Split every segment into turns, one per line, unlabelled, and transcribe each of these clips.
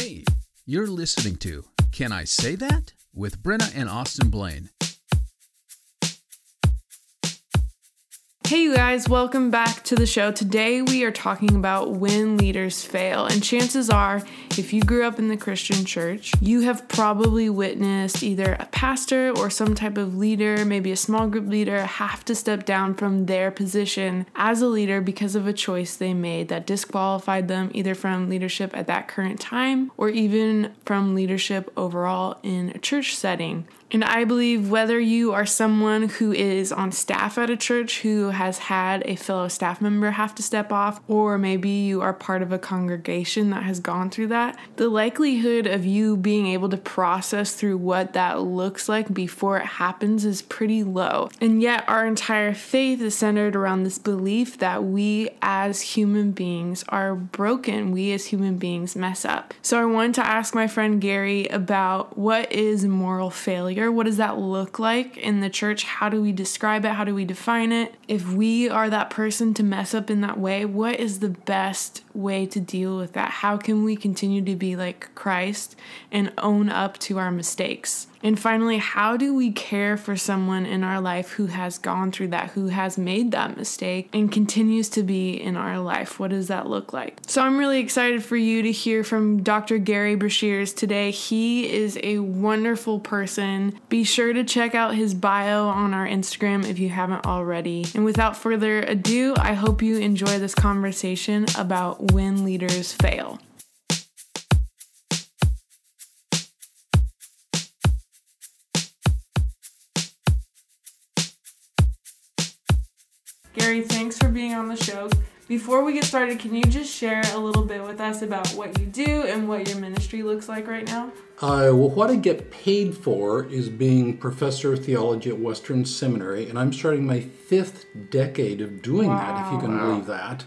Hey, you're listening to Can I Say That? with Brenna and Austin Blaine.
Hey, you guys, welcome back to the show. Today we are talking about when leaders fail. And chances are, if you grew up in the Christian church, you have probably witnessed either a pastor or some type of leader, maybe a small group leader, have to step down from their position as a leader because of a choice they made that disqualified them either from leadership at that current time or even from leadership overall in a church setting. And I believe whether you are someone who is on staff at a church who has had a fellow staff member have to step off, or maybe you are part of a congregation that has gone through that, the likelihood of you being able to process through what that looks like before it happens is pretty low. And yet, our entire faith is centered around this belief that we as human beings are broken. We as human beings mess up. So, I wanted to ask my friend Gary about what is moral failure what does that look like in the church? How do we describe it? How do we define it? If we are that person to mess up in that way, what is the best way to deal with that? How can we continue to be like Christ and own up to our mistakes? And finally, how do we care for someone in our life who has gone through that, who has made that mistake and continues to be in our life? What does that look like? So I'm really excited for you to hear from Dr. Gary Breshears today. He is a wonderful person. Be sure to check out his bio on our Instagram if you haven't already. And without further ado, I hope you enjoy this conversation about when leaders fail. Gary, thanks for being on the show. Before we get started, can you just share a little bit with us about what you do and what your ministry looks like right now?
Uh, well, what I get paid for is being professor of theology at Western Seminary, and I'm starting my fifth decade of doing wow. that, if you can wow. believe that.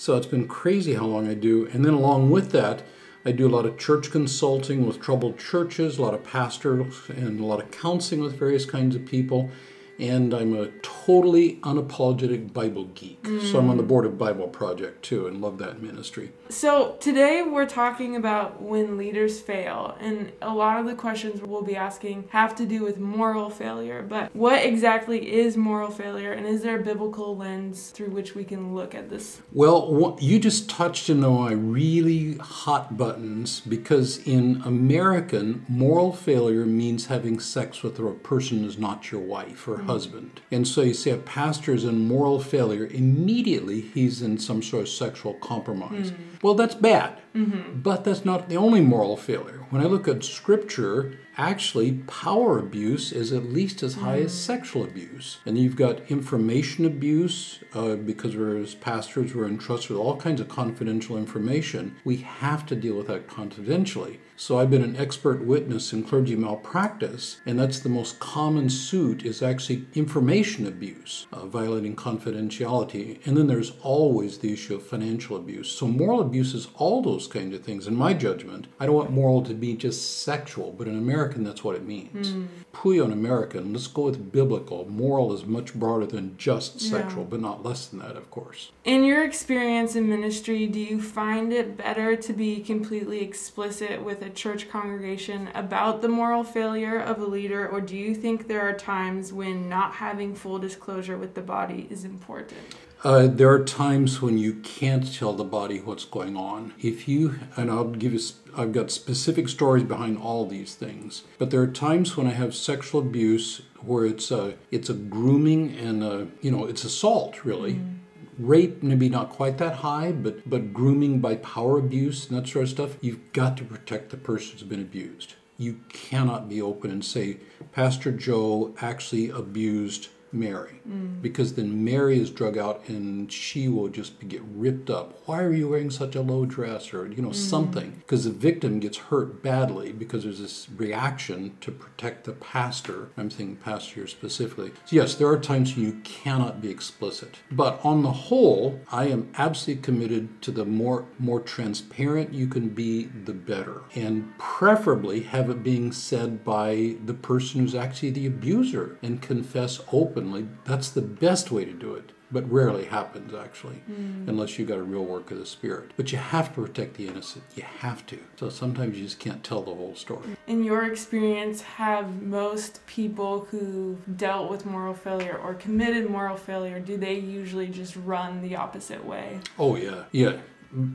So it's been crazy how long I do. And then along with that, I do a lot of church consulting with troubled churches, a lot of pastors, and a lot of counseling with various kinds of people and I'm a totally unapologetic Bible geek. Mm. So I'm on the board of Bible Project too and love that ministry.
So today we're talking about when leaders fail, and a lot of the questions we'll be asking have to do with moral failure. But what exactly is moral failure, and is there a biblical lens through which we can look at this?
Well, you just touched on my really hot buttons because in American, moral failure means having sex with a person who's not your wife or husband. And so you see a pastor is in moral failure, immediately he's in some sort of sexual compromise. Mm. Well, that's bad, mm-hmm. but that's not the only moral failure. When I look at scripture, actually power abuse is at least as high as sexual abuse. And you've got information abuse uh, because we're as pastors, we're entrusted with all kinds of confidential information. We have to deal with that confidentially. So I've been an expert witness in clergy malpractice, and that's the most common suit is actually information abuse, uh, violating confidentiality. And then there's always the issue of financial abuse. So moral abuse is all those kinds of things. In my judgment, I don't want moral to be just sexual, but in American, that's what it means. Mm. Puyo in American, let's go with biblical. Moral is much broader than just sexual, yeah. but not less than that, of course.
In your experience in ministry, do you find it better to be completely explicit with a a church congregation about the moral failure of a leader, or do you think there are times when not having full disclosure with the body is important?
Uh, there are times when you can't tell the body what's going on. If you, and I'll give you, I've got specific stories behind all these things, but there are times when I have sexual abuse where it's a, it's a grooming and a, you know, it's assault really. Mm rape maybe not quite that high but but grooming by power abuse and that sort of stuff you've got to protect the person who's been abused you cannot be open and say pastor joe actually abused Mary, mm. because then Mary is drug out and she will just get ripped up. Why are you wearing such a low dress, or you know mm. something? Because the victim gets hurt badly because there's this reaction to protect the pastor. I'm thinking pastor specifically. So yes, there are times when you cannot be explicit, but on the whole, I am absolutely committed to the more more transparent you can be, the better, and preferably have it being said by the person who's actually the abuser and confess openly openly, that's the best way to do it. but rarely happens actually, unless you've got a real work of the Spirit. But you have to protect the innocent. You have to. So sometimes you just can't tell the whole story.
In your experience, have most people who've dealt with moral failure or committed moral failure, do they usually just run the opposite way?
Oh yeah, yeah.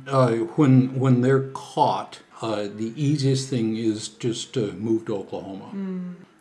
Uh, when when they're caught, uh, the easiest thing is just to move to Oklahoma.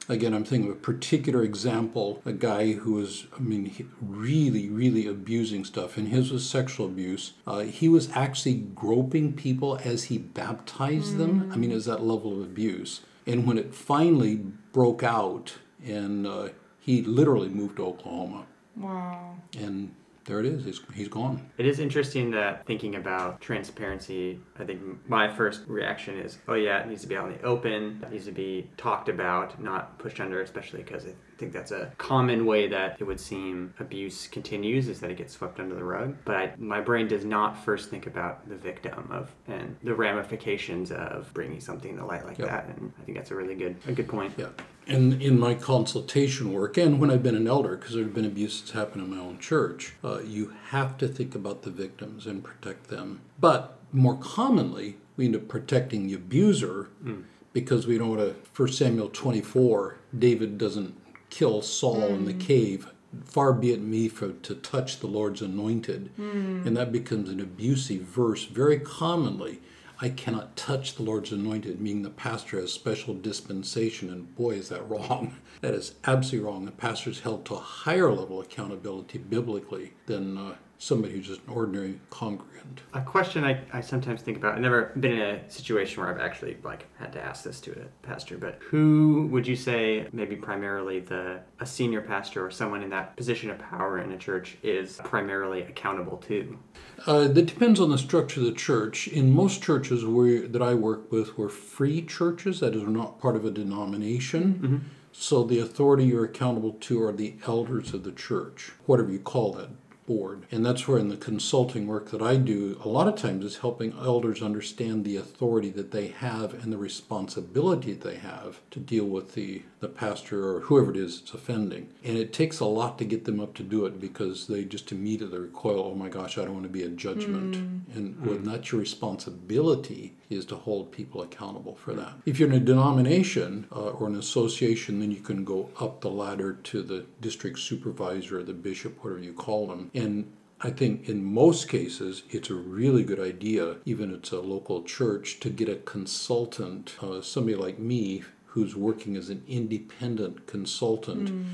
Again, I'm thinking of a particular example, a guy who was, I mean, really, really abusing stuff, and his was sexual abuse. Uh, he was actually groping people as he baptized them. I mean, is that level of abuse. And when it finally broke out, and uh, he literally moved to Oklahoma,
Wow.
and there it is. He's, he's gone.
It is interesting that thinking about transparency, I think my first reaction is, oh yeah, it needs to be out in the open, it needs to be talked about, not pushed under, especially because I think that's a common way that it would seem abuse continues is that it gets swept under the rug. But I, my brain does not first think about the victim of and the ramifications of bringing something to light like
Yep.
that. And I think that's a really good a good point.
Yeah. And in my consultation work, and when I've been an elder, because there have been abuses that happened in my own church, uh, you have to think about the victims and protect them. But more commonly, we end up protecting the abuser hmm. because we don't want to 1 Samuel 24, David doesn't kill Saul in the hmm. cave. Far be it me for to touch the Lord's anointed. Hmm. And that becomes an abusive verse very commonly. I cannot touch the Lord's anointed, meaning the pastor has special dispensation, and boy, is that wrong. That is absolutely wrong. The pastor is held to a higher level of accountability biblically than uh, somebody who's just an ordinary congregant.
A question I, I sometimes think about. I've never been in a situation where I've actually like had to ask this to a pastor, but who would you say maybe primarily the a senior pastor or someone in that position of power in a church is primarily accountable to?
Uh, that depends on the structure of the church. In most churches where, that I work with, were free churches, that is, are not part of a denomination. So the authority you're accountable to are the elders of the church, whatever you call that board. And that's where in the consulting work that I do, a lot of times is helping elders understand the authority that they have and the responsibility that they have to deal with the, the pastor or whoever it is that's offending. And it takes a lot to get them up to do it because they just immediately recoil, oh my gosh, I don't want to be a judgment. Mm. And when mm. that's your responsibility is to hold people accountable for that. If you're in a denomination uh, or an association, then you can go up the ladder to the district supervisor or the bishop, whatever you call them. And I think in most cases, it's a really good idea, even if it's a local church, to get a consultant, uh, somebody like me, who's working as an independent consultant.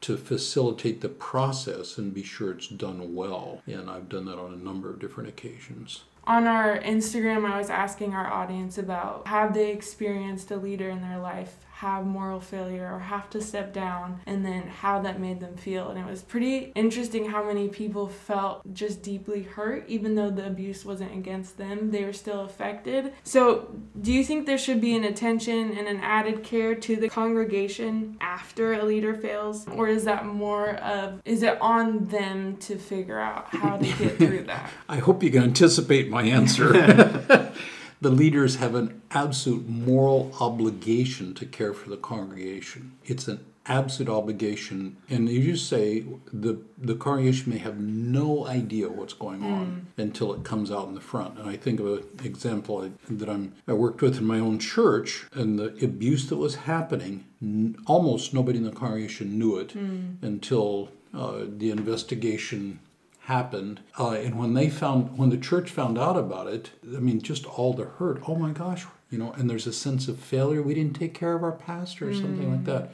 To facilitate the process and be sure it's done well. And I've done that on a number of different occasions.
On our Instagram, I was asking our audience about have they experienced a leader in their life have moral failure or have to step down, and then how that made them feel. And it was pretty interesting how many people felt just deeply hurt, even though the abuse wasn't against them, they were still affected. So, do you think there should be an attention and an added care to the congregation after a leader fails? Or is that more of, is it on them to figure out how to get through that?
I hope you can anticipate my answer. the leaders have an absolute moral obligation to care for the congregation. It's an absolute obligation, and as you say, the the congregation may have no idea what's going on until it comes out in the front. And I think of an example I, that I'm I worked with in my own church, and the abuse that was happening. N- almost nobody in the congregation knew it until uh, the investigation happened uh, and when they found when the church found out about it i mean just all the hurt oh my gosh you know and there's a sense of failure. We didn't take care of our pastor or something like that.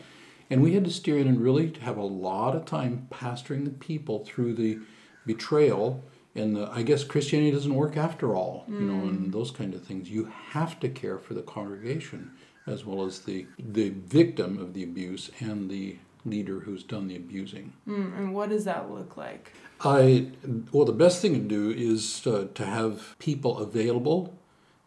And we had to steer in and really have a lot of time pastoring the people through the betrayal and the, i guess christianity doesn't work after all you know and those kind of things. You have to care for the congregation as well as the the victim of the abuse and the leader who's done the abusing.
Mm, and what does that look like?
I well, the best thing to do is uh, to have people available,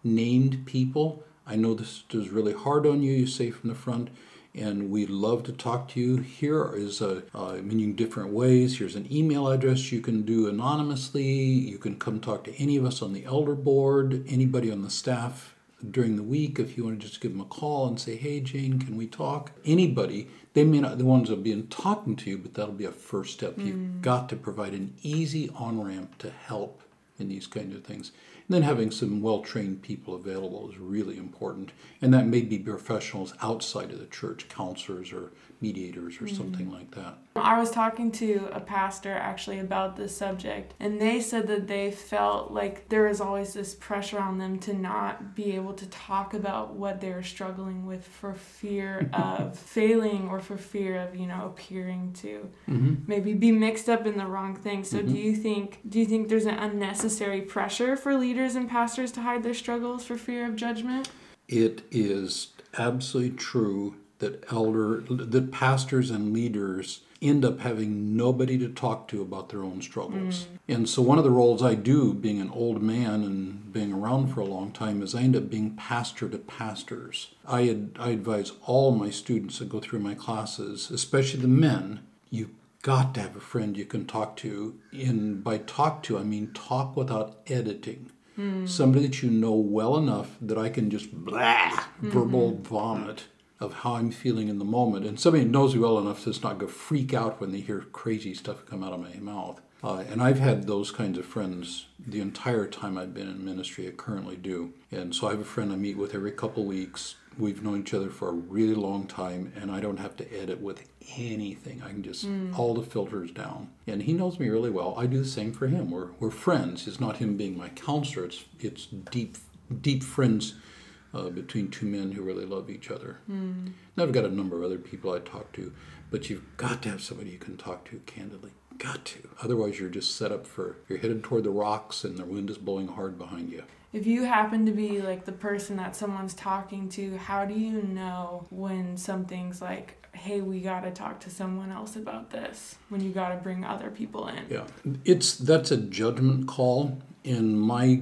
named people. I know this is really hard on you. You say from the front, and we'd love to talk to you. Here is a uh, I mean, you different ways. Here's an email address you can do anonymously. You can come talk to any of us on the elder board, anybody on the staff during the week, if you want to just give them a call and say, hey, Jane, can we talk? Anybody, they may not, the ones that will be talking to you, but that'll be a first step. You've got to provide an easy on ramp to help in these kind of things. And then having some well trained people available is really important. And that may be professionals outside of the church, counselors or mediators or something mm. like that.
I was talking to a pastor actually about this subject, and they said that they felt like there was always this pressure on them to not be able to talk about what they were struggling with for fear of failing or for fear of, you know, appearing to mm-hmm. maybe be mixed up in the wrong thing. So do mm-hmm. you think do you think there's an unnecessary pressure for leaders and pastors to hide their struggles for fear of judgment?
It is absolutely true that elder that pastors and leaders end up having nobody to talk to about their own struggles. Mm. And so one of the roles I do being an old man and being around for a long time is I end up being pastor to pastors. I ad, I advise all my students that go through my classes, especially the men, you've got to have a friend you can talk to. And by talk to I mean talk without editing. Hmm. Somebody that you know well enough that I can just blah, hmm. verbal vomit of how I'm feeling in the moment. And somebody knows me well enough that's not go freak out when they hear crazy stuff come out of my mouth. Uh, and I've had those kinds of friends the entire time I've been in ministry. I currently do. And so I have a friend I meet with every couple weeks. We've known each other for a really long time, and I don't have to edit with anything. I can just all the filters down. And he knows me really well. I do the same for him. We're, we're friends. It's not him being my counselor. It's it's deep deep friends uh, between two men who really love each other. Now I've got a number of other people I talk to, but you've got to have somebody you can talk to candidly. Got to. Otherwise, you're just set up for you're headed toward the rocks and the wind is blowing hard behind you.
If you happen to be like the person that someone's talking to, how do you know when something's like, hey, we got to talk to someone else about this? When you got to bring other people in?
Yeah, it's that's a judgment call. In my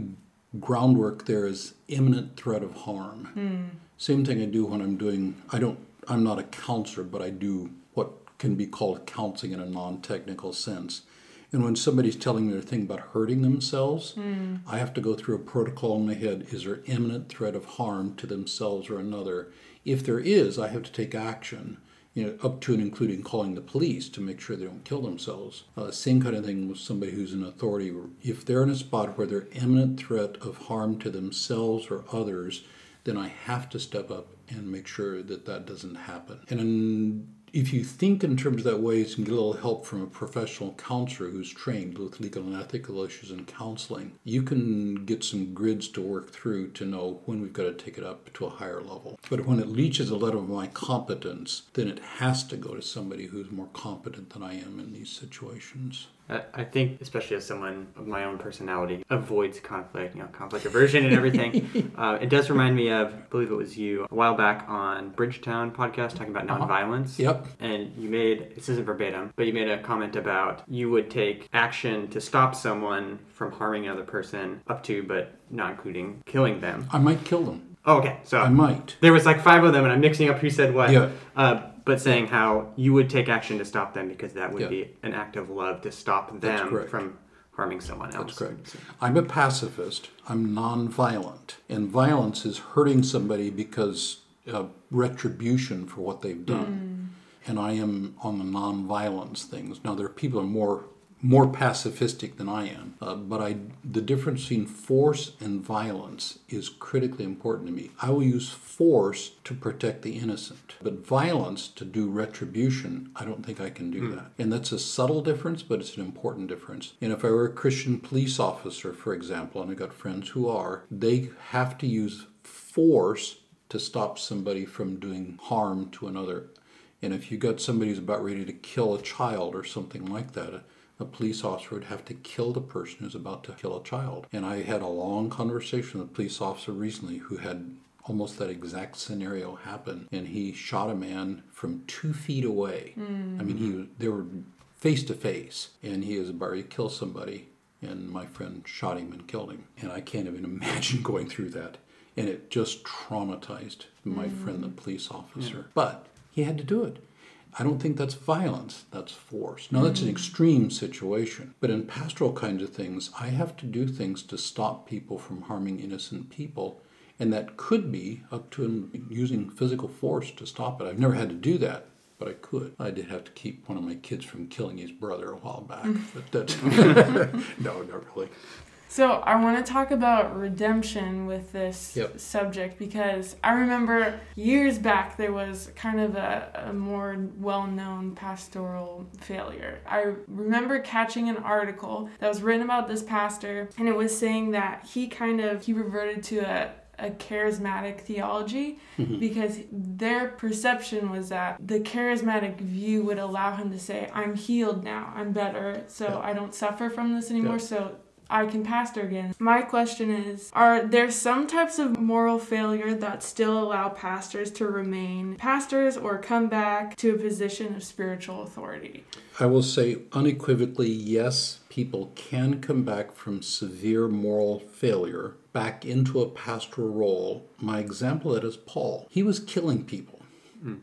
groundwork, there is imminent threat of harm. Hmm. Same thing I do when I'm doing. I don't. I'm not a counselor, but I do what can be called counseling in a non-technical sense. And when somebody's telling me their thing about hurting themselves, hmm. I have to go through a protocol in my head. Is there imminent threat of harm to themselves or another? If there is, I have to take action you know, up to and including calling the police to make sure they don't kill themselves. Uh, same kind of thing with somebody who's an authority. If they're in a spot where they're imminent threat of harm to themselves or others, then I have to step up and make sure that that doesn't happen. And if you think in terms of that way, you can get a little help from a professional counselor who's trained with legal and ethical issues and counseling. You can get some grids to work through to know when we've got to take it up to a higher level. But when it reaches a level of my competence, then it has to go to somebody who's more competent than I am in these situations.
I- I think, especially as someone of my own personality, avoids conflict, you know, conflict aversion and everything. uh, it does remind me of, I believe it was you, a while back on Bridgetown podcast talking about nonviolence.
Yep.
And you made, this isn't verbatim, but you made a comment about you would take action to stop someone from harming another person up to, but not including killing them.
I might kill them.
Oh, okay. So
I might.
there was like five of them, and I'm mixing up who said what.
Yeah.
Uh, but saying how you would take action to stop them because that would
Yeah.
be an act of love to stop them from harming someone else.
That's correct. I'm a pacifist. I'm nonviolent. And violence is hurting somebody because of retribution for what they've done. Mm. And I am on the nonviolence things. Now, there are people who are more more pacifistic than I am, uh, but I the difference between force and violence is critically important to me. I will use force to protect the innocent, but violence to do retribution, I don't think I can do that. And that's a subtle difference, but it's an important difference. And if I were a Christian police officer, for example, and I've got friends who are, they have to use force to stop somebody from doing harm to another. And if you got somebody who's about ready to kill a child or something like that, a police officer would have to kill the person who's about to kill a child. And I had a long conversation with a police officer recently who had almost that exact scenario happen. And he shot a man from two feet away. Hmm. I mean, he they were face to face, and he was about to kill somebody. And my friend shot him and killed him. And I can't even imagine going through that. And it just traumatized my hmm. friend, the police officer. But he had to do it. I don't think that's violence, that's force. Now, that's an mm-hmm. extreme situation, but in pastoral kinds of things, I have to do things to stop people from harming innocent people. And that could be up to using physical force to stop it. I've never had to do that, but I could. I did have to keep one of my kids from killing his brother a while back. Mm. but that, no, not really.
So I want to talk about redemption with this
Yep.
subject because I remember years back there was kind of a, a more well-known pastoral failure. I remember catching an article that was written about this pastor and it was saying that he kind of he reverted to a a charismatic theology mm-hmm. because their perception was that the charismatic view would allow him to say I'm healed now I'm better so
Yeah.
I don't suffer from this anymore
Yeah.
so I can pastor again. My question is Are there some types of moral failure that still allow pastors to remain pastors or come back to a position of spiritual authority?
I will say unequivocally yes, people can come back from severe moral failure back into a pastoral role. My example of that is Paul. He was killing people. Hmm.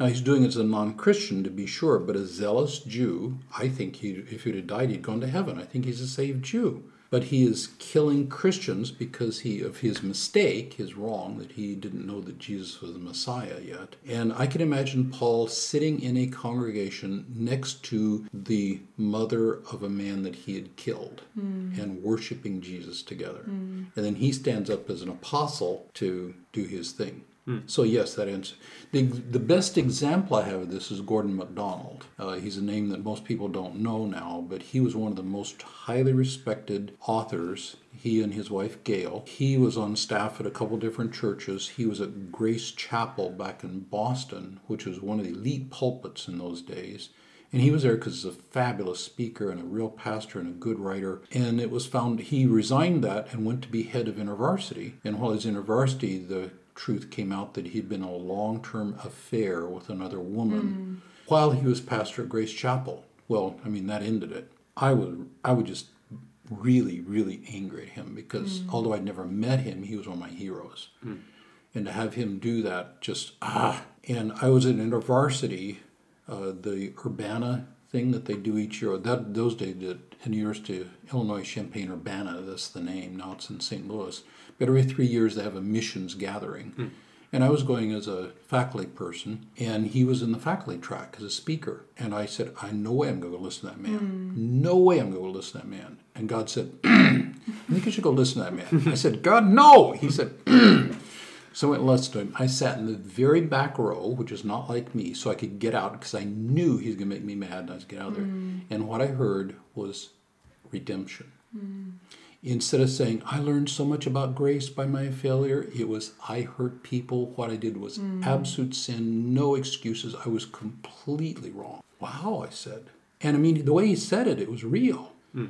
Now he's doing it as a non-Christian to be sure, but a zealous Jew, I think he if he'd have died, he'd gone to heaven. I think he's a saved Jew. But he is killing Christians because he of his mistake, his wrong, that he didn't know that Jesus was the Messiah yet. And I can imagine Paul sitting in a congregation next to the mother of a man that he had killed hmm. and worshiping Jesus together. Hmm. And then he stands up as an apostle to do his thing. So yes, that answer. The, the best example I have of this is Gordon MacDonald. Uh, he's a name that most people don't know now, but he was one of the most highly respected authors. He and his wife Gail. He was on staff at a couple different churches. He was at Grace Chapel back in Boston, which was one of the elite pulpits in those days. And he was there because he's a fabulous speaker and a real pastor and a good writer. And it was found he resigned that and went to be head of InterVarsity. And while he's InterVarsity, the truth came out that he'd been in a long term affair with another woman while he was pastor at Grace Chapel. Well, I mean, that ended it. I would, I would just really, really angry at him because although I'd never met him, he was one of my heroes. And to have him do that, just ah. And I was at InterVarsity, uh, the Urbana thing that they do each year. That those days did in the University of Illinois Champaign Urbana. That's the name. Now it's in St. Louis. But every three years they have a missions gathering. Hmm. And I was going as a faculty person, and he was in the faculty track as a speaker. And I said, I no way I'm going to go listen to that man. Hmm. No way I'm going to listen to that man. And God said, I think you should go listen to that man. I said, God, no. He said, so I went and listened to him. I sat in the very back row, which is not like me, so I could get out because I knew he was going to make me mad and I was get out of there. Hmm. And what I heard was redemption. Instead of saying, I learned so much about grace by my failure, it was, I hurt people. What I did was mm. absolute sin, no excuses. I was completely wrong. Wow, I said. And I mean, the way he said it, it was real. Hmm.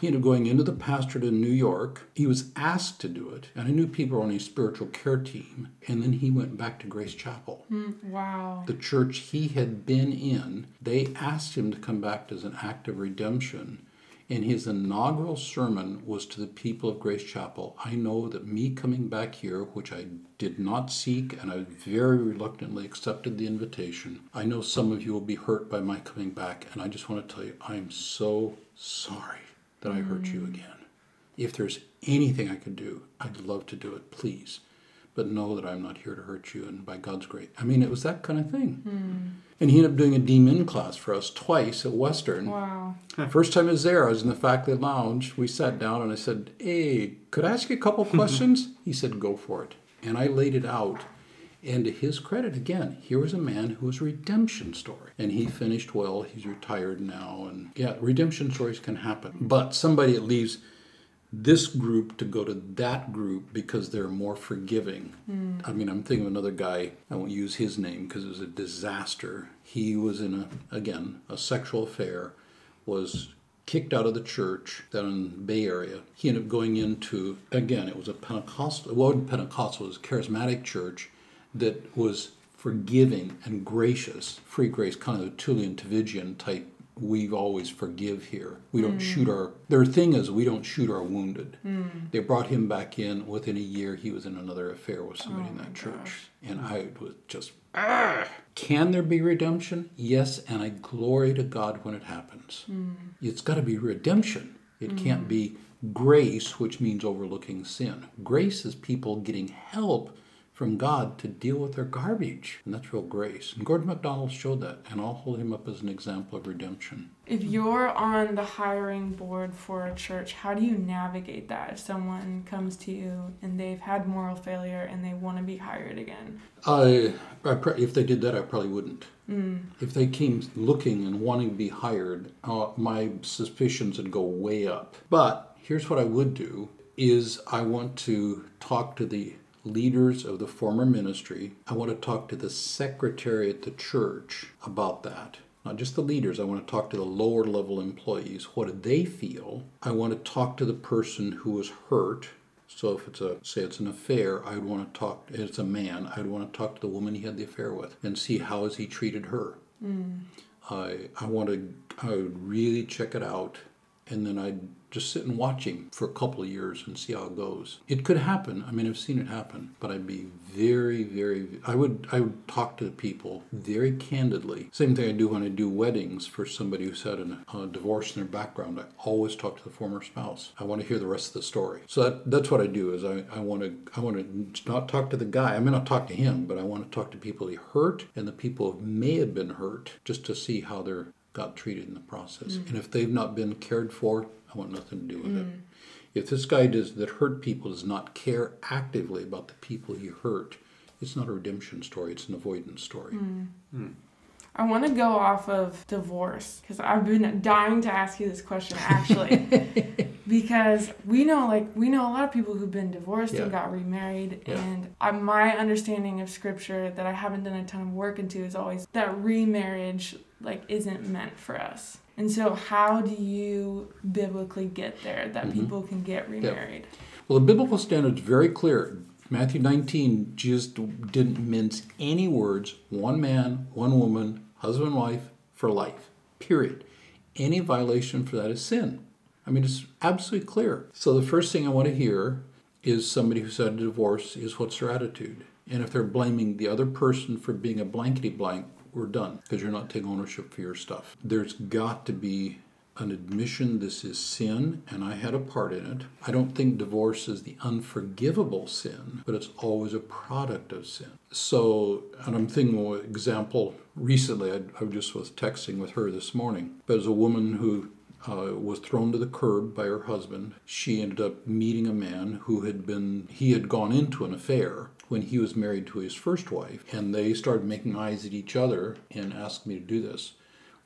He ended up going into the pastorate in New York. He was asked to do it, and I knew people were on his spiritual care team. And then he went back to Grace Chapel.
Hmm, wow.
The church he had been in, they asked him to come back as an act of redemption. And his inaugural sermon was to the people of Grace Chapel I know that me coming back here, which I did not seek, and I very reluctantly accepted the invitation, I know some of you will be hurt by my coming back. And I just want to tell you, I'm so sorry that I hurt you mm. again. If there's anything I could do, I'd love to do it, please. But know that I'm not here to hurt you, and by God's grace. I mean, it was that kind of thing. Hmm. And he ended up doing a D-Min class for us twice at Western.
Wow.
First time I was there, I was in the faculty lounge. We sat hmm. down and I said, Hey, could I ask you a couple hmm. questions? he said, Go for it. And I laid it out. And to his credit, again, here was a man who was a redemption story. And he finished well. He's retired now. And yeah, redemption stories can happen. But somebody that leaves this group to go to that group because they're more forgiving. Hmm. I mean, I'm thinking of another guy, I won't use his name because it was a disaster. He was in a, again, a sexual affair, was kicked out of the church down in the Bay Area. He ended up going into, again, it was a Pentecostal, well, Pentecostal, was a charismatic church that was forgiving and gracious, free grace, kind of a Tullian Tchividjian type. We always forgive here. We don't shoot our. Their thing is we don't shoot our wounded. They brought him back in. Within a year, he was in another affair with somebody in that church, and I was just. "Ah." Can there be redemption? Yes, and I glory to God when it happens. It's got to be redemption. It can't be grace, which means overlooking sin. Grace is people getting help from God to deal with their garbage. And that's real grace. And Gordon MacDonald showed that, and I'll hold him up as an example of redemption.
If you're on the hiring board for a church, how do you navigate that if someone comes to you and they've had moral failure and they want to be hired again?
I, I pr- if they did that, I probably wouldn't. If they came looking and wanting to be hired, uh, my suspicions would go way up. But here's what I would do: is I want to talk to the leaders of the former ministry. I want to talk to the secretary at the church about that. Not just the leaders, I want to talk to the lower level employees. What do they feel? I want to talk to the person who was hurt. So if it's a say it's an affair, I would want to talk. It's a man, I would want to talk to the woman he had the affair with and see how has he treated her. Mm. I I want to I would really check it out, and then I'd just sit and watch him for a couple of years and see how it goes. It could happen. I mean, I've seen it happen, but I'd be very, very. I would I would talk to the people very candidly. Same thing I do when I do weddings for somebody who's had an, a divorce in their background. I always talk to the former spouse. I want to hear the rest of the story. So that, that's what I do. Is I, I want to I want to not talk to the guy. I may not talk to him, but I want to talk to people he hurt and the people who may have been hurt, just to see how they're got treated in the process. Mm. And if they've not been cared for, I want nothing to do with it. If this guy does that hurt people does not care actively about the people he hurt, it's not a redemption story. It's an avoidance story. Hmm. Hmm.
I want to go off of divorce because I've been dying to ask you this question actually. because we know, like, we know a lot of people who've been divorced
Yeah.
and got remarried.
Yeah.
And I, my understanding of scripture that I haven't done a ton of work into is always that remarriage, like, isn't meant for us. And so, how do you biblically get there that mm-hmm. people can get remarried?
Well, the biblical standard is very clear. Matthew 19 just didn't mince any words. One man, one woman, husband, wife, for life. Period. Any violation for that is sin. I mean, it's absolutely clear. So the first thing I want to hear is somebody who's had a divorce is what's their attitude. And if they're blaming the other person for being a blankety blank, we're done because you're not taking ownership for your stuff. There's got to be an admission this is sin and I had a part in it. I don't think divorce is the unforgivable sin, but it's always a product of sin. So, and I'm thinking of an example recently, I, I just was texting with her this morning. There's a woman who uh, was thrown to the curb by her husband. She ended up meeting a man who had been, he had gone into an affair when he was married to his first wife, and they started making eyes at each other and asked me to do this.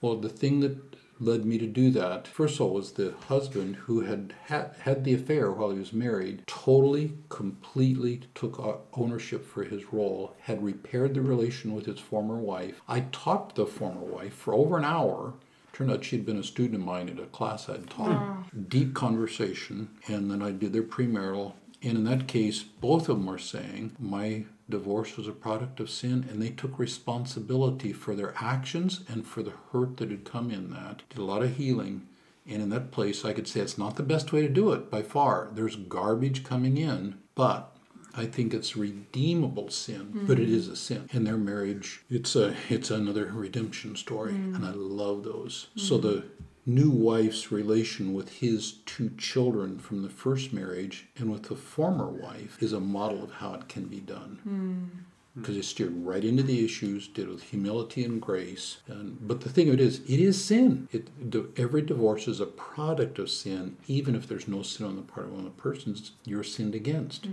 Well, the thing that led me to do that, first of all, was the husband who had had, had the affair while he was married, totally, completely took ownership for his role, had repaired the relation with his former wife. I talked to the former wife for over an hour. Turned out she'd been a student of mine at a class I'd taught. Deep conversation, and then I did their premarital. And in that case, both of them were saying, My divorce was a product of sin, and they took responsibility for their actions and for the hurt that had come in that. Did a lot of healing. And in that place, I could say it's not the best way to do it by far. There's garbage coming in, but I think it's redeemable sin, but it is a sin. In their marriage, it's a it's another redemption story, and I love those. So the new wife's relation with his two children from the first marriage and with the former wife is a model of how it can be done. Because it steered right into the issues, did with humility and grace. And, but the thing of it is, it is sin. It, every divorce is a product of sin, even if there's no sin on the part of one of the persons you're sinned against.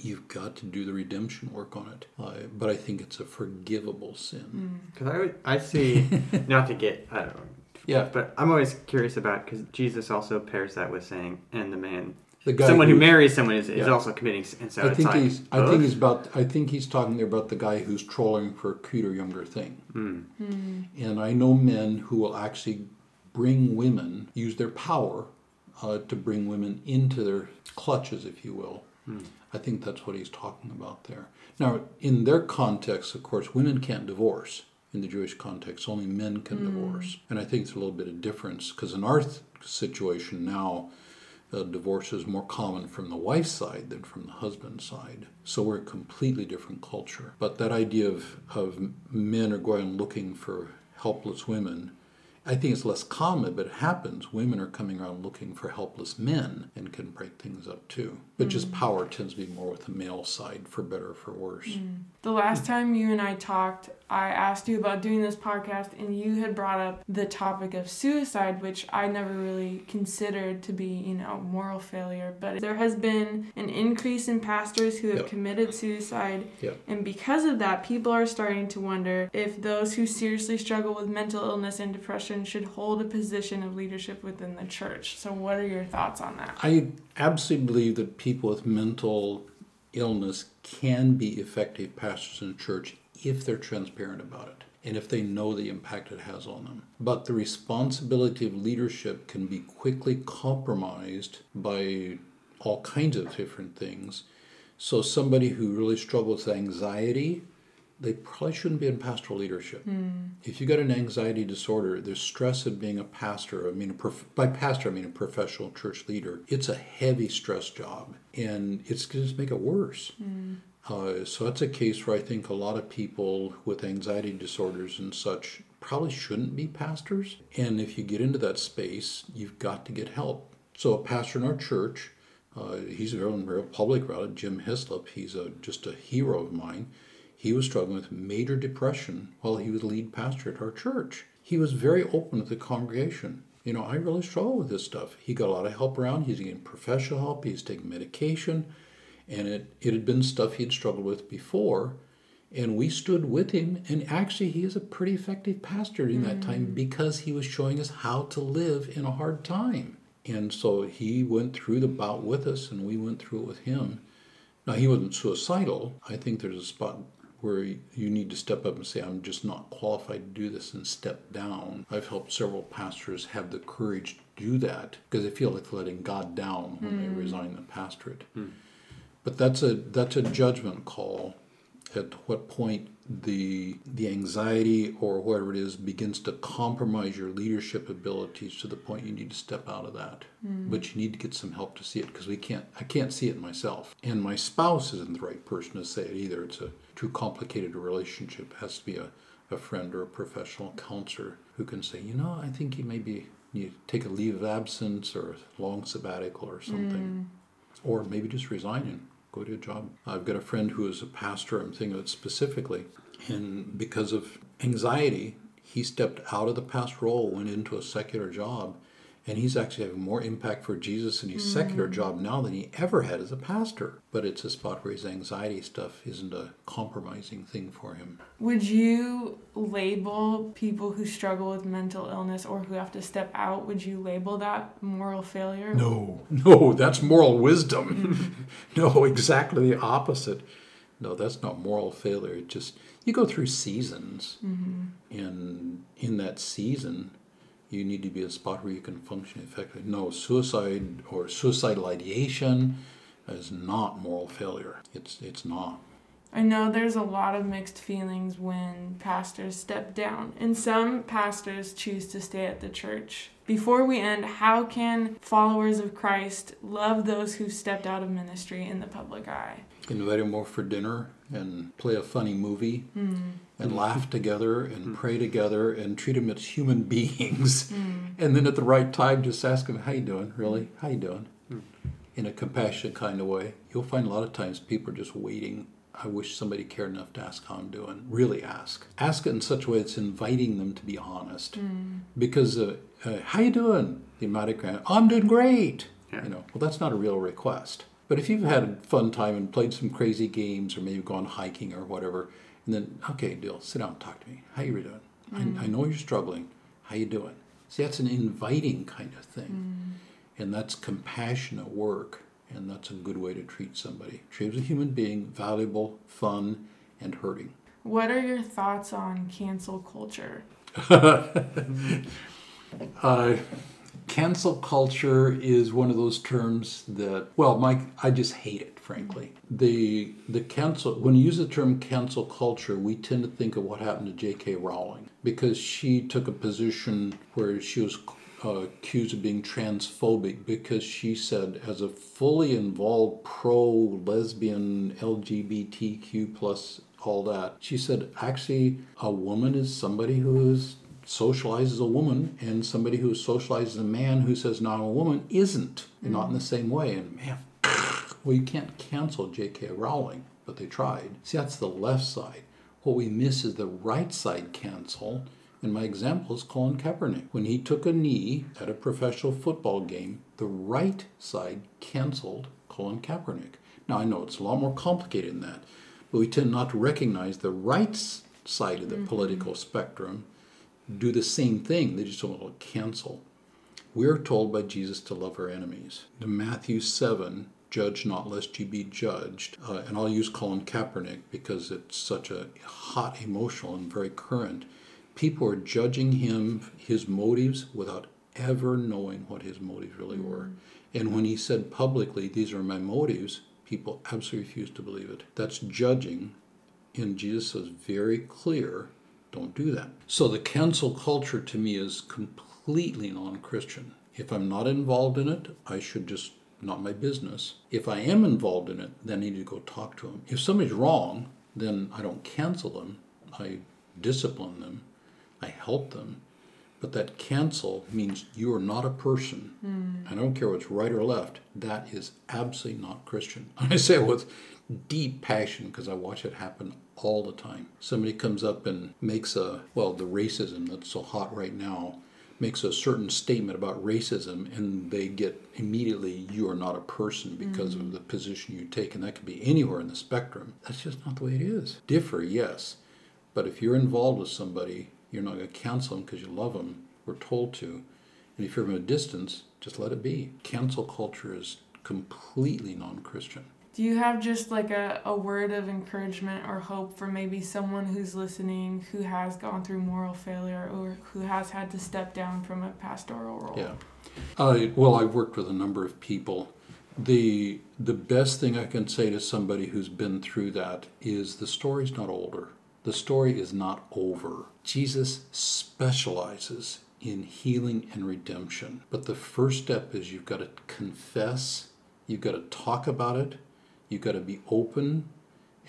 You've got to do the redemption work on it. Uh, but I think it's a forgivable sin.
Because I, would- I see, not to get, I don't know,
Yeah.
but I'm always curious about, because Jesus also pairs that with saying, and the man,
The guy
someone who
who's-
marries someone is, is also committing, s- and so
I
it's
think
like,
he's. I
both?
think he's about. I think he's talking there about the guy who's trolling for a cuter, younger thing. Hmm. Hmm. And I know men who will actually bring women, use their power uh, to bring women into their clutches, if you will. Hmm. I think that's what he's talking about there. Now, in their context, of course, women can't divorce. In the Jewish context, only men can divorce. And I think it's a little bit of difference because in our th- situation now, uh, divorce is more common from the wife's side than from the husband's side. So we're a completely different culture. But that idea of, of men are going looking for helpless women I think it's less common, but it happens. Women are coming around looking for helpless men and can break things up too. But just mm. power tends to be more with the male side, for better or for worse. Mm.
The last time you and I talked, I asked you about doing this podcast, and you had brought up the topic of suicide, which I never really considered to be, you know, moral failure. But there has been an increase in pastors who have
Yep.
committed suicide.
Yep.
And because of that, people are starting to wonder if those who seriously struggle with mental illness and depression should hold a position of leadership within the church. So, what are your thoughts on that?
I absolutely believe that people with mental illness can be effective pastors in church if they're transparent about it and if they know the impact it has on them. But the responsibility of leadership can be quickly compromised by all kinds of different things. So, somebody who really struggles with anxiety, they probably shouldn't be in pastoral leadership. If you've got an anxiety disorder, the stress of being a pastor, I mean, a prof- by pastor, I mean a professional church leader, it's a heavy stress job and it's going to make it worse. Uh, so that's a case where I think a lot of people with anxiety disorders and such probably shouldn't be pastors. And if you get into that space, you've got to get help. So a pastor in our church, uh, he's very, very public about it, Jim Hislop, he's a, just a hero of mine. He was struggling with major depression while he was lead pastor at our church. He was very open with the congregation. You know, I really struggle with this stuff. He got a lot of help around. He's getting professional help. He's taking medication. And it, it had been stuff he'd struggled with before. And we stood with him. And actually, he is a pretty effective pastor during that time mm. because he was showing us how to live in a hard time. And so he went through the bout with us, and we went through it with him. Now, he wasn't suicidal. I think there's a spot where you need to step up and say, I'm just not qualified to do this and step down. I've helped several pastors have the courage to do that because they feel like they're letting God down when they hmm. resign the pastorate. Hmm. But that's a that's a judgment call. At what point the the anxiety or whatever it is begins to compromise your leadership abilities to the point you need to step out of that. Hmm. But you need to get some help to see it because we can't I can't see it myself. And my spouse isn't the right person to say it either. It's a too complicated a relationship. It has to be a, a friend or a professional counselor who can say, you know, I think you maybe need to take a leave of absence or a long sabbatical or something hmm. or maybe just resign and go to a job. I've got a friend who is a pastor, I'm thinking of it specifically, and because of anxiety, he stepped out of the pastor role, went into a secular job, and he's actually having more impact for Jesus in his secular mm. job now than he ever had as a pastor. But it's a spot where his anxiety stuff isn't a compromising thing for him.
Would you label people who struggle with mental illness or who have to step out, would you label that moral failure?
No, no, that's moral wisdom. no, exactly the opposite. No, that's not moral failure. It just you go through seasons, mm-hmm. and in that season, you need to be a spot where you can function effectively. No, suicide or suicidal ideation is not moral failure. It's it's not.
I know there's a lot of mixed feelings when pastors step down, and some pastors choose to stay at the church. Before we end, how can followers of Christ love those who stepped out of ministry in the public eye?
invite them over for dinner and play a funny movie hmm. and laugh together and hmm. pray together and treat them as human beings. Hmm. And then at the right time just ask them how you doing? Really? How you doing? In a compassionate kind of way. You'll find a lot of times people are just waiting i wish somebody cared enough to ask how i'm doing really ask ask it in such a way that's inviting them to be honest because uh, uh, how you doing the automatic oh, i'm doing great
Yeah.
you know well that's not a real request but if you've had a fun time and played some crazy games or maybe gone hiking or whatever, and then, okay, Dill, sit down and talk to me. How you doing? I, I know you're struggling. How you doing? See, that's an inviting kind of thing. And that's compassionate work. And that's a good way to treat somebody. Treat as a human being, valuable, fun, and hurting.
What are your thoughts on cancel culture?
Uh, cancel culture is one of those terms that, well, Mike, I just hate it, frankly. The the cancel when you use the term cancel culture, we tend to think of what happened to J.K. Rowling because she took a position where she was uh, accused of being transphobic because she said, as a fully involved pro lesbian LGBTQ plus all that, she said actually a woman is somebody who is socializes a woman and somebody who socializes a man who says not a woman isn't, and not in the same way. And man, well, you can't cancel J.K. Rowling, but they tried. See, that's the left side. What we miss is the right side cancel. And my example is Colin Kaepernick. When he took a knee at a professional football game, the right side canceled Colin Kaepernick. Now, I know it's a lot more complicated than that, but we tend not to recognize the right side of the political spectrum do the same thing. They just don't want to cancel. We're told by Jesus to love our enemies. In Matthew 7, judge not lest you be judged. Uh, and I'll use Colin Kaepernick because it's such a hot, emotional, and very current. People are judging him, his motives, without ever knowing what his motives really mm. were. And when he said publicly, These are my motives, people absolutely refused to believe it. That's judging. And Jesus says very clear don't do that. So the cancel culture to me is completely non Christian. If I'm not involved in it, I should just not my business. If I am involved in it, then I need to go talk to them. If somebody's wrong, then I don't cancel them. I discipline them. I help them. But that cancel means you are not a person. Hmm. I don't care what's right or left. That is absolutely not Christian. I say it with deep passion because I watch it happen all the time. Somebody comes up and makes a, well, the racism that's so hot right now, makes a certain statement about racism and they get immediately, you are not a person because of hmm. the position you take. And that could be anywhere in the spectrum. That's just not the way it is. Differ, yes. But if you're involved with somebody, you're not going to cancel them because you love them. We're told to. And if you're from a distance, just let it be. Cancel culture is completely non Christian.
Do you have just like a, a word of encouragement or hope for maybe someone who's listening who has gone through moral failure or who has had to step down from a pastoral role?
Yeah. Uh, well, I've worked with a number of people. The the best thing I can say to somebody who's been through that is the story's not older. The story is not over. Jesus specializes in healing and redemption. But the first step is you've got to confess, you've got to talk about it, you've got to be open.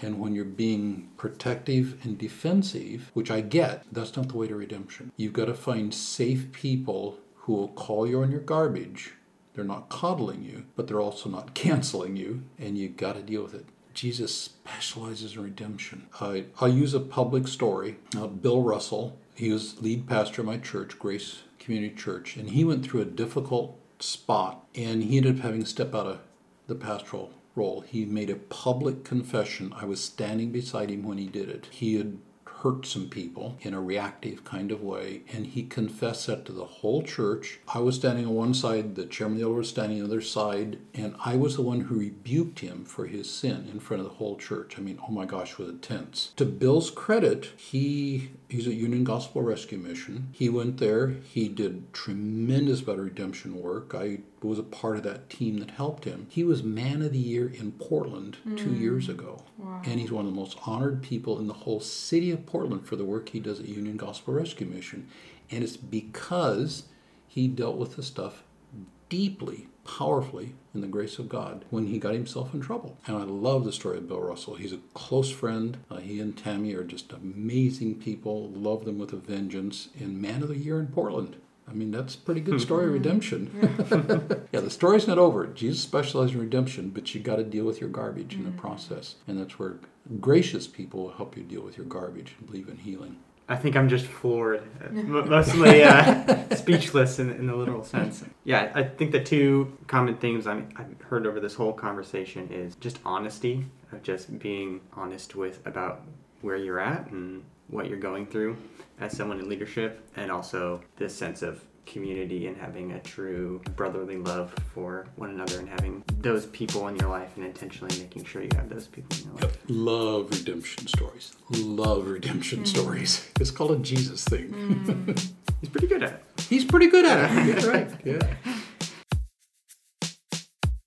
And when you're being protective and defensive, which I get, that's not the way to redemption. You've got to find safe people who will call you on your garbage. They're not coddling you, but they're also not canceling you, and you've got to deal with it. Jesus specializes in redemption. I, I'll use a public story. Uh, Bill Russell, he was lead pastor of my church, Grace Community Church, and he went through a difficult spot, and he ended up having to step out of the pastoral role. He made a public confession. I was standing beside him when he did it. He had hurt some people in a reactive kind of way, and he confessed that to the whole church. I was standing on one side, the chairman of the elder was standing on the other side, and I was the one who rebuked him for his sin in front of the whole church. I mean, oh my gosh, was it tense. To Bill's credit, he he's at Union Gospel Rescue Mission. He went there. He did tremendous about redemption work. I was a part of that team that helped him. He was Man of the Year in Portland two mm. years ago. And he's one of the most honored people in the whole city of Portland for the work he does at Union Gospel Rescue Mission. And it's because he dealt with the stuff deeply, powerfully in the grace of God when he got himself in trouble. And I love the story of Bill Russell. He's a close friend. Uh, he and Tammy are just amazing people. Love them with a vengeance. And Man of the Year in Portland. I mean, that's a pretty good story of redemption. yeah, the story's not over. Jesus specialized in redemption, but you got to deal with your garbage in the process. And that's where gracious people will help you deal with your garbage and believe in healing.
I think I'm just floored, uh, mostly uh, speechless in, in the literal sense. Yeah, I think the two common themes I'm, I've heard over this whole conversation is just honesty, of just being honest with about where you're at and what you're going through as someone in leadership, and also this sense of community and having a true brotherly love for one another and having those people in your life and intentionally making sure you have those people in your life.
Love redemption stories. Love redemption mm. stories. It's called a Jesus thing. Mm.
He's pretty good at it.
He's pretty good at it. That's right. Yeah.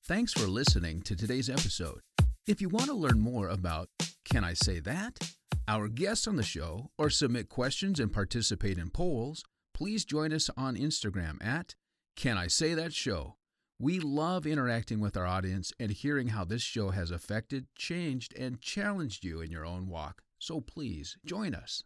Thanks for listening to today's episode. If you want to learn more about Can I Say That? Our guests on the show, or submit questions and participate in polls, please join us on Instagram at Can I Say That Show. We love interacting with our audience and hearing how this show has affected, changed, and challenged you in your own walk. So please join us.